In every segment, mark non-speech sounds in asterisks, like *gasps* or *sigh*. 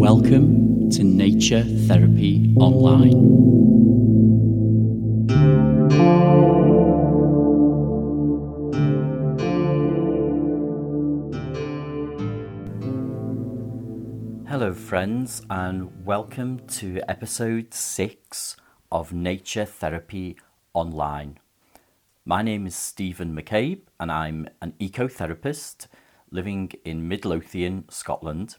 Welcome to Nature Therapy Online. Hello, friends, and welcome to episode six of Nature Therapy Online. My name is Stephen McCabe, and I'm an ecotherapist living in Midlothian, Scotland.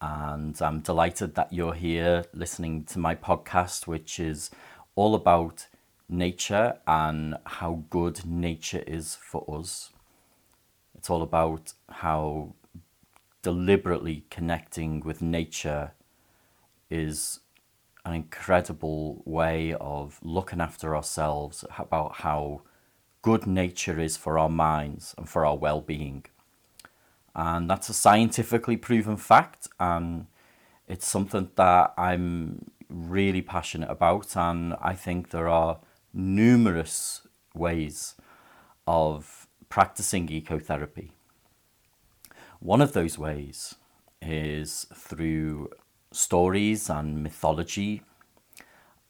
And I'm delighted that you're here listening to my podcast, which is all about nature and how good nature is for us. It's all about how deliberately connecting with nature is an incredible way of looking after ourselves, about how good nature is for our minds and for our well being. And that's a scientifically proven fact, and it's something that I'm really passionate about. And I think there are numerous ways of practicing ecotherapy. One of those ways is through stories and mythology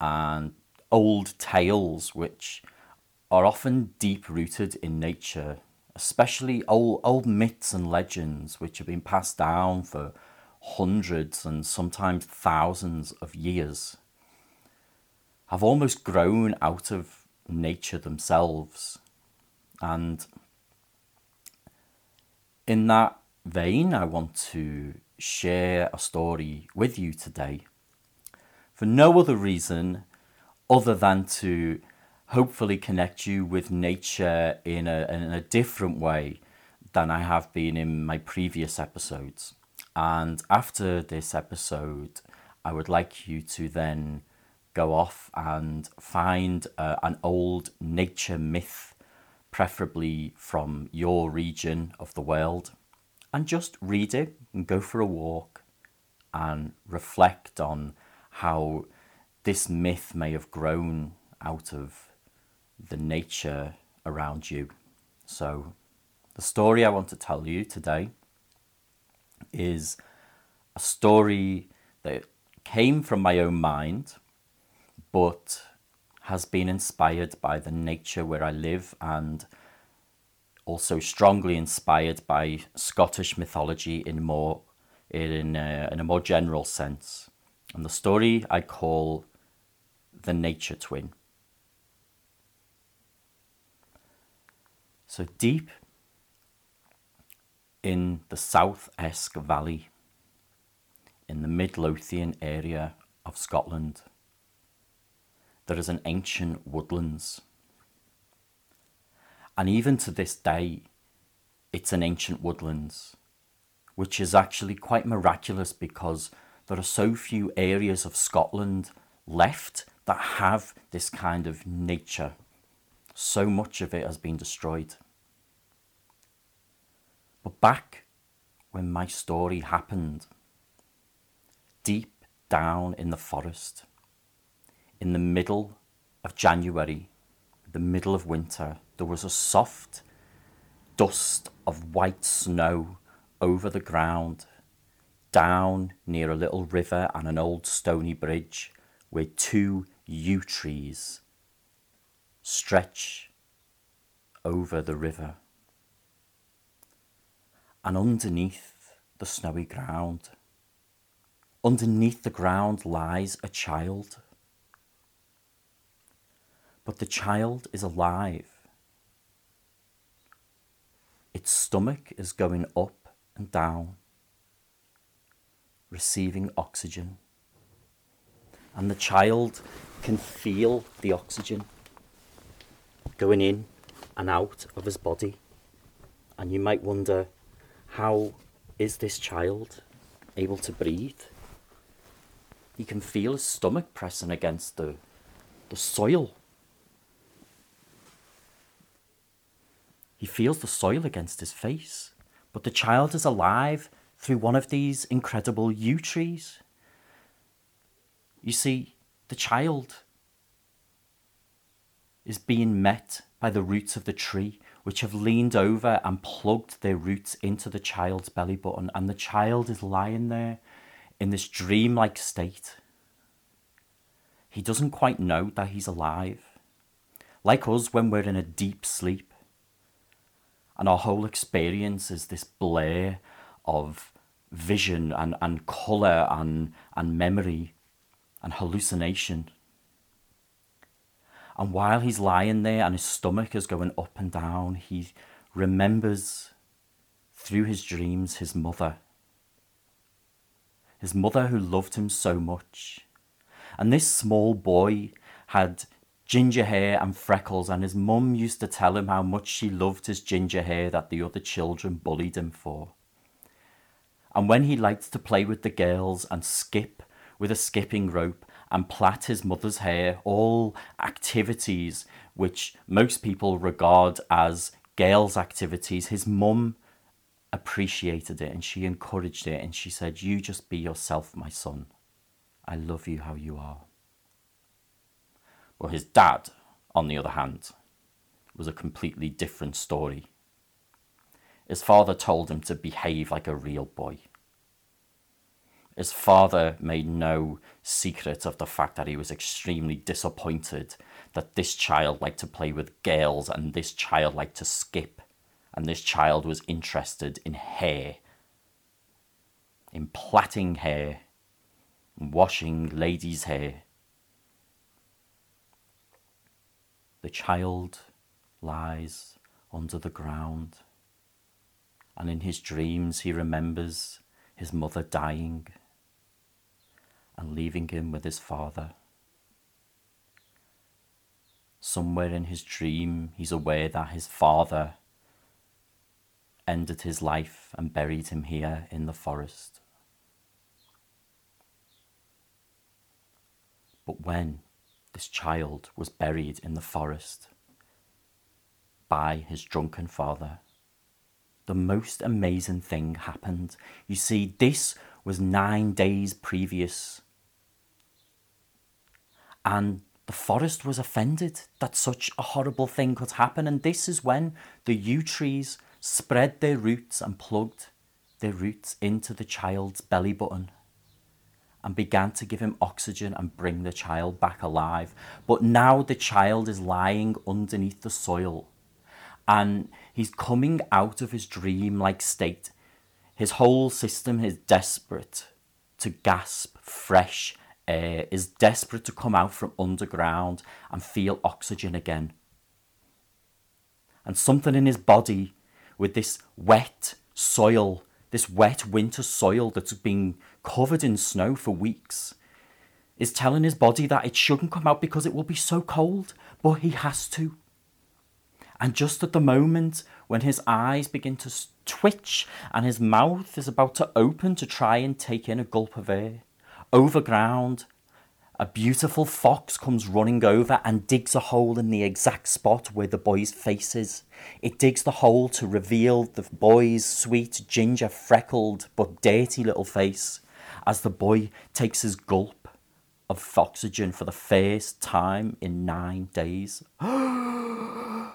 and old tales, which are often deep rooted in nature, especially old, old myths and legends which have been passed down for hundreds and sometimes thousands of years, have almost grown out of nature themselves. And in that vein, I want to share a story with you today for no other reason other than to hopefully connect you with nature in a, in a different way than I have been in my previous episodes. And after this episode, I would like you to then go off and find uh, an old nature myth, preferably from your region of the world and just read it and go for a walk and reflect on how this myth may have grown out of the nature around you. So, the story I want to tell you today is a story that came from my own mind, but has been inspired by the nature where I live and also strongly inspired by Scottish mythology in more in a, uh, in a more general sense. And the story I call the nature twin. So deep in the South Esk Valley, in the Midlothian area of Scotland, there is an ancient woodlands and even to this day, it's an ancient woodlands, which is actually quite miraculous because there are so few areas of Scotland left that have this kind of nature. So much of it has been destroyed. But back when my story happened, deep down in the forest, in the middle of January, the middle of winter, there was a soft dust of white snow over the ground, down near a little river and an old stony bridge where two yew trees stretch over the river. And underneath the snowy ground, underneath the ground lies a child. But the child is alive its stomach is going up and down, receiving oxygen. And the child can feel the oxygen going in and out of his body. And you might wonder how is this child able to breathe? He can feel his stomach pressing against the, the soil He feels the soil against his face, but the child is alive through one of these incredible yew trees. You see, the child is being met by the roots of the tree, which have leaned over and plugged their roots into the child's belly button, and the child is lying there in this dreamlike state. He doesn't quite know that he's alive, like us when we're in a deep sleep. And our whole experience is this blur of vision and, and colour and, and memory and hallucination. And while he's lying there and his stomach is going up and down, he remembers through his dreams his mother. His mother who loved him so much. And this small boy had ginger hair and freckles, and his mum used to tell him how much she loved his ginger hair that the other children bullied him for. And when he liked to play with the girls and skip with a skipping rope and plait his mother's hair, all activities which most people regard as girls' activities, his mum appreciated it and she encouraged it and she said, You just be yourself, my son. I love you how you are. Well, his dad, on the other hand, was a completely different story. His father told him to behave like a real boy. His father made no secret of the fact that he was extremely disappointed that this child liked to play with girls and this child liked to skip and this child was interested in hair, in plaiting hair, washing ladies' hair. The child lies under the ground, and in his dreams he remembers his mother dying and leaving him with his father. Somewhere in his dream, he's aware that his father ended his life and buried him here in the forest. But when this child was buried in the forest by his drunken father, the most amazing thing happened. You see, this was nine days previous. And the forest was offended that such a horrible thing could happen. And this is when the yew trees spread their roots and plugged their roots into the child's belly button and began to give him oxygen and bring the child back alive. But now the child is lying underneath the soil and he's coming out of his dream like state. His whole system is desperate to gasp fresh air, is desperate to come out from underground and feel oxygen again. And something in his body with this wet soil, this wet winter soil that's been covered in snow for weeks, is telling his body that it shouldn't come out because it will be so cold, but he has to. And just at the moment when his eyes begin to twitch and his mouth is about to open to try and take in a gulp of air, over ground, a beautiful fox comes running over and digs a hole in the exact spot where the boy's face is. It digs the hole to reveal the boy's sweet, ginger, freckled, but dirty little face as the boy takes his gulp of oxygen for the first time in nine days. *gasps* the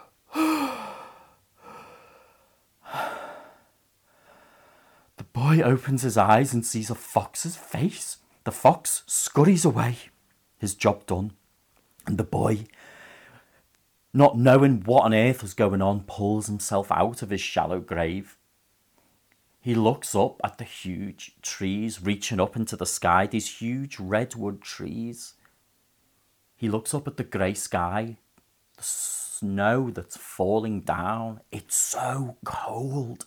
boy opens his eyes and sees a fox's face. The fox scurries away, his job done, and the boy, not knowing what on earth was going on, pulls himself out of his shallow grave. He looks up at the huge trees reaching up into the sky, these huge redwood trees. He looks up at the grey sky, the snow that's falling down. It's so cold.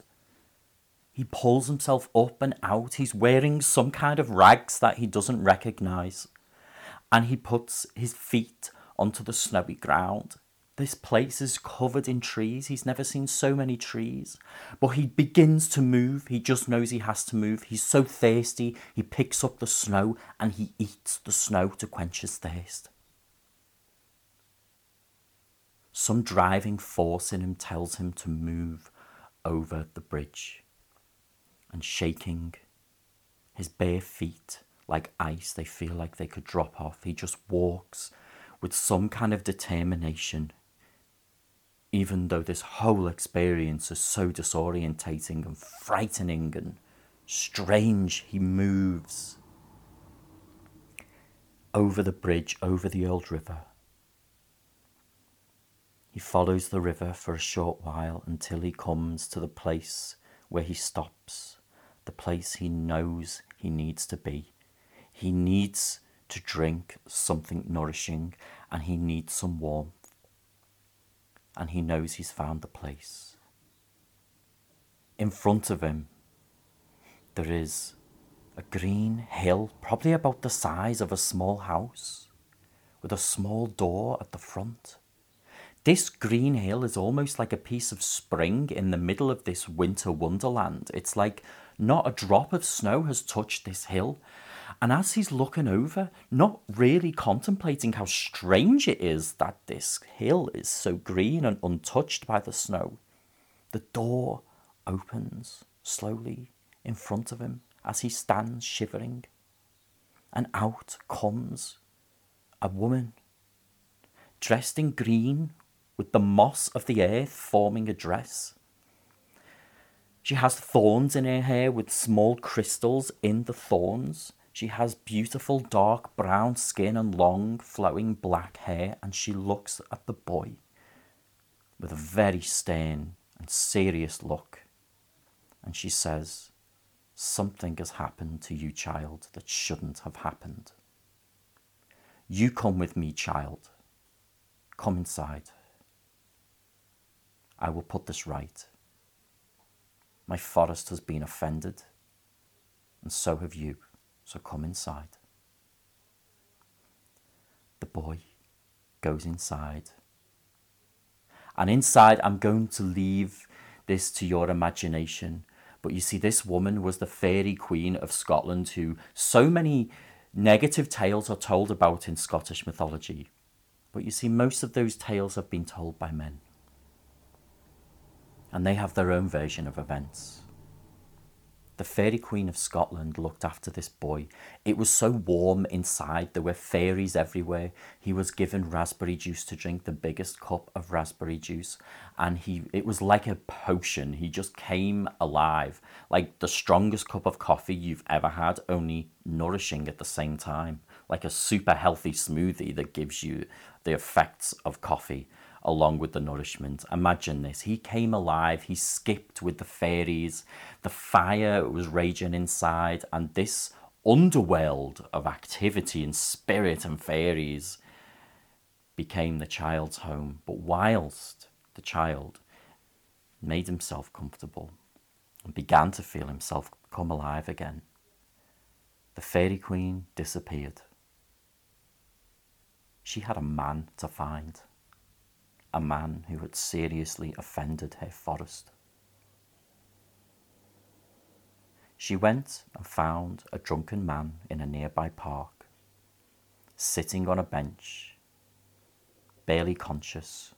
He pulls himself up and out. He's wearing some kind of rags that he doesn't recognize. And he puts his feet onto the snowy ground. This place is covered in trees. He's never seen so many trees. But he begins to move. He just knows he has to move. He's so thirsty. He picks up the snow and he eats the snow to quench his thirst. Some driving force in him tells him to move over the bridge and shaking. His bare feet, like ice, they feel like they could drop off. He just walks with some kind of determination. even though this whole experience is so disorientating and frightening and strange, he moves over the bridge over the old river. He follows the river for a short while until he comes to the place where he stops, the place he knows he needs to be. He needs to drink something nourishing and he needs some warmth and he knows he's found the place. In front of him, there is a green hill, probably about the size of a small house, with a small door at the front. This green hill is almost like a piece of spring in the middle of this winter wonderland. It's like not a drop of snow has touched this hill. And as he's looking over, not really contemplating how strange it is that this hill is so green and untouched by the snow, the door opens slowly in front of him as he stands shivering. And out comes a woman dressed in green with the moss of the earth forming a dress. She has thorns in her hair with small crystals in the thorns. She has beautiful dark brown skin and long flowing black hair, and she looks at the boy with a very stern and serious look. And she says, Something has happened to you, child, that shouldn't have happened. You come with me, child. Come inside. I will put this right. My forest has been offended, and so have you. So come inside. The boy goes inside. And inside, I'm going to leave this to your imagination. But you see, this woman was the fairy queen of Scotland, who so many negative tales are told about in Scottish mythology. But you see, most of those tales have been told by men. And they have their own version of events. The Fairy Queen of Scotland looked after this boy. It was so warm inside, there were fairies everywhere. He was given raspberry juice to drink, the biggest cup of raspberry juice, and he it was like a potion. He just came alive, like the strongest cup of coffee you've ever had, only nourishing at the same time, like a super healthy smoothie that gives you the effects of coffee along with the nourishment. Imagine this. He came alive, he skipped with the fairies, the fire was raging inside, and this underworld of activity and spirit and fairies became the child's home. But whilst the child made himself comfortable and began to feel himself come alive again, the fairy queen disappeared. She had a man to find a man who had seriously offended her forest. She went and found a drunken man in a nearby park, sitting on a bench, barely conscious.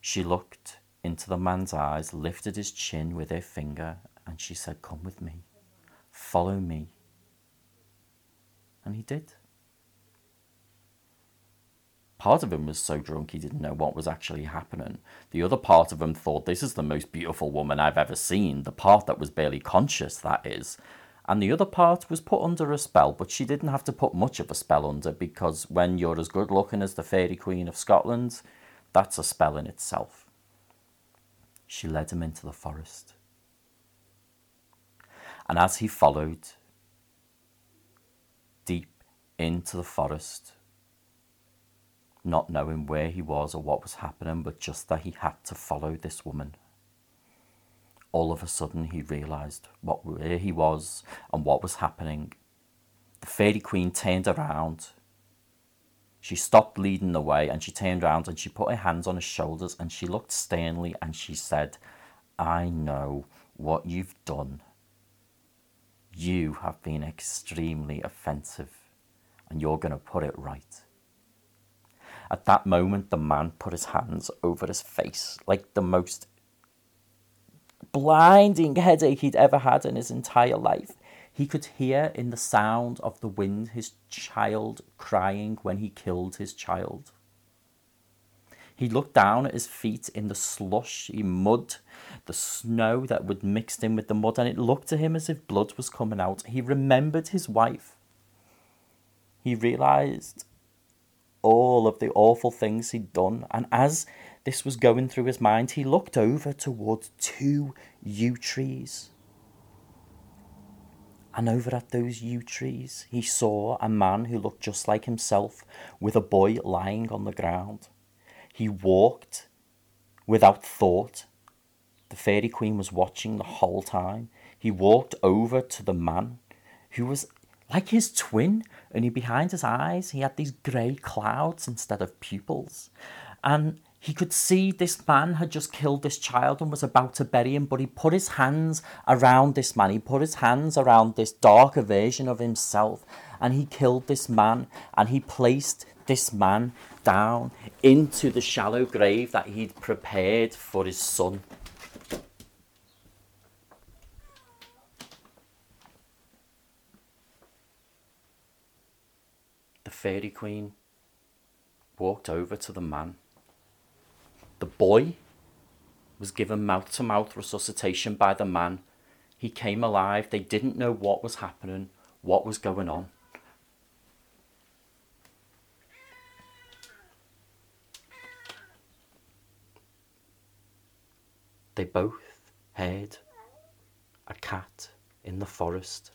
She looked into the man's eyes, lifted his chin with her finger, and she said, Come with me, follow me. And he did. Part of him was so drunk he didn't know what was actually happening. The other part of him thought, This is the most beautiful woman I've ever seen. The part that was barely conscious, that is. And the other part was put under a spell, but she didn't have to put much of a spell under because when you're as good looking as the Fairy Queen of Scotland, that's a spell in itself. She led him into the forest. And as he followed deep into the forest, not knowing where he was or what was happening, but just that he had to follow this woman. All of a sudden, he realised what where he was and what was happening. The fairy queen turned around. She stopped leading the way and she turned around and she put her hands on his shoulders and she looked sternly and she said, I know what you've done. You have been extremely offensive and you're going to put it right. At that moment, the man put his hands over his face like the most blinding headache he'd ever had in his entire life. He could hear in the sound of the wind his child crying when he killed his child. He looked down at his feet in the slushy mud, the snow that would mixed in with the mud, and it looked to him as if blood was coming out. He remembered his wife. He realized all of the awful things he'd done, and as this was going through his mind, he looked over towards two yew trees. And over at those yew trees, he saw a man who looked just like himself with a boy lying on the ground. He walked without thought. The Fairy Queen was watching the whole time. He walked over to the man who was like his twin, only behind his eyes he had these grey clouds instead of pupils. And he could see this man had just killed this child and was about to bury him, but he put his hands around this man. He put his hands around this darker version of himself and he killed this man and he placed this man down into the shallow grave that he'd prepared for his son. Fairy Queen walked over to the man the boy was given mouth to mouth resuscitation by the man. He came alive. They didn't know what was happening, what was going on. They both heard a cat in the forest.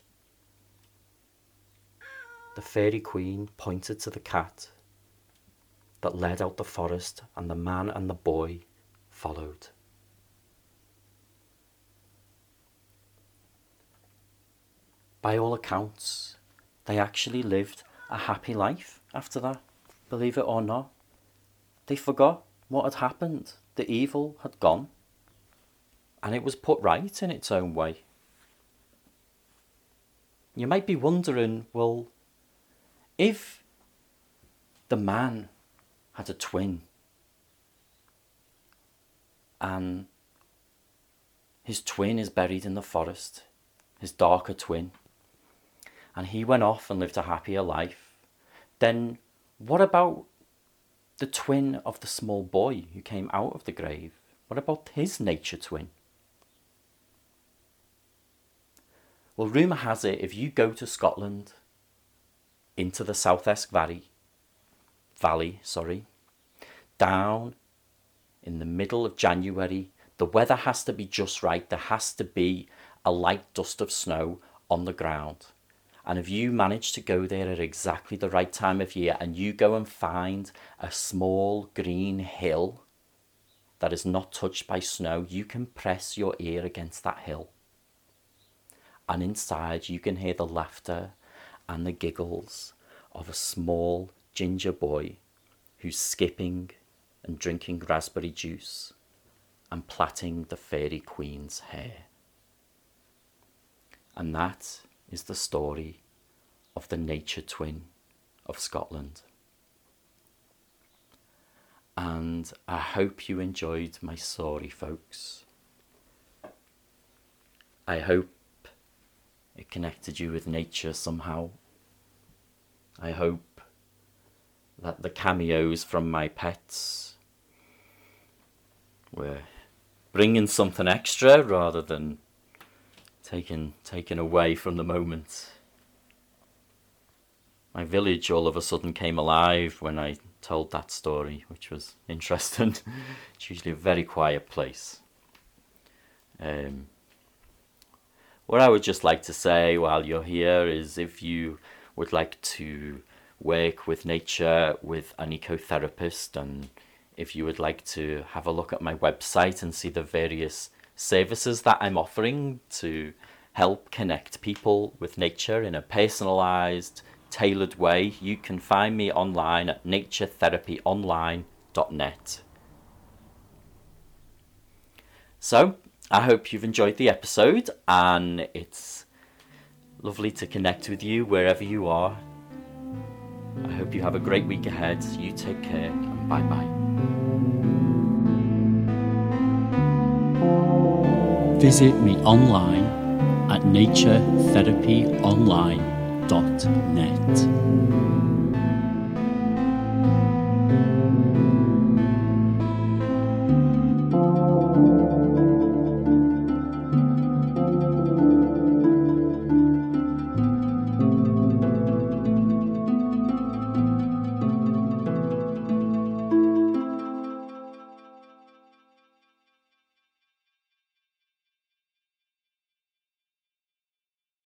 The fairy queen pointed to the cat that led out the forest, and the man and the boy followed. By all accounts, they actually lived a happy life after that, believe it or not. They forgot what had happened, the evil had gone, and it was put right in its own way. You might be wondering, well, if the man had a twin. And his twin is buried in the forest, his darker twin. And he went off and lived a happier life. Then what about the twin of the small boy who came out of the grave? What about his nature twin? Well, rumour has it if you go to Scotland into the South Esk Valley, valley, sorry, down in the middle of January. The weather has to be just right. There has to be a light dust of snow on the ground. And if you manage to go there at exactly the right time of year and you go and find a small green hill that is not touched by snow, you can press your ear against that hill. And inside you can hear the laughter and the giggles of a small ginger boy who's skipping and drinking raspberry juice and plaiting the fairy queen's hair. And that is the story of the nature twin of Scotland. And I hope you enjoyed my story, folks. I hope it connected you with nature somehow. I hope that the cameos from my pets were bringing something extra rather than taken taken away from the moment. My village all of a sudden came alive when I told that story, which was *laughs* interesting. it's usually a very quiet place. Um, what I would just like to say while you're here is if you would like to work with nature with an ecotherapist and if you would like to have a look at my website and see the various services that I'm offering to help connect people with nature in a personalized, tailored way, you can find me online at naturetherapyonline.net. So, I hope you've enjoyed the episode and it's lovely to connect with you wherever you are I hope you have a great week ahead. You take care and bye bye. Visit me online at naturetherapyonline.net.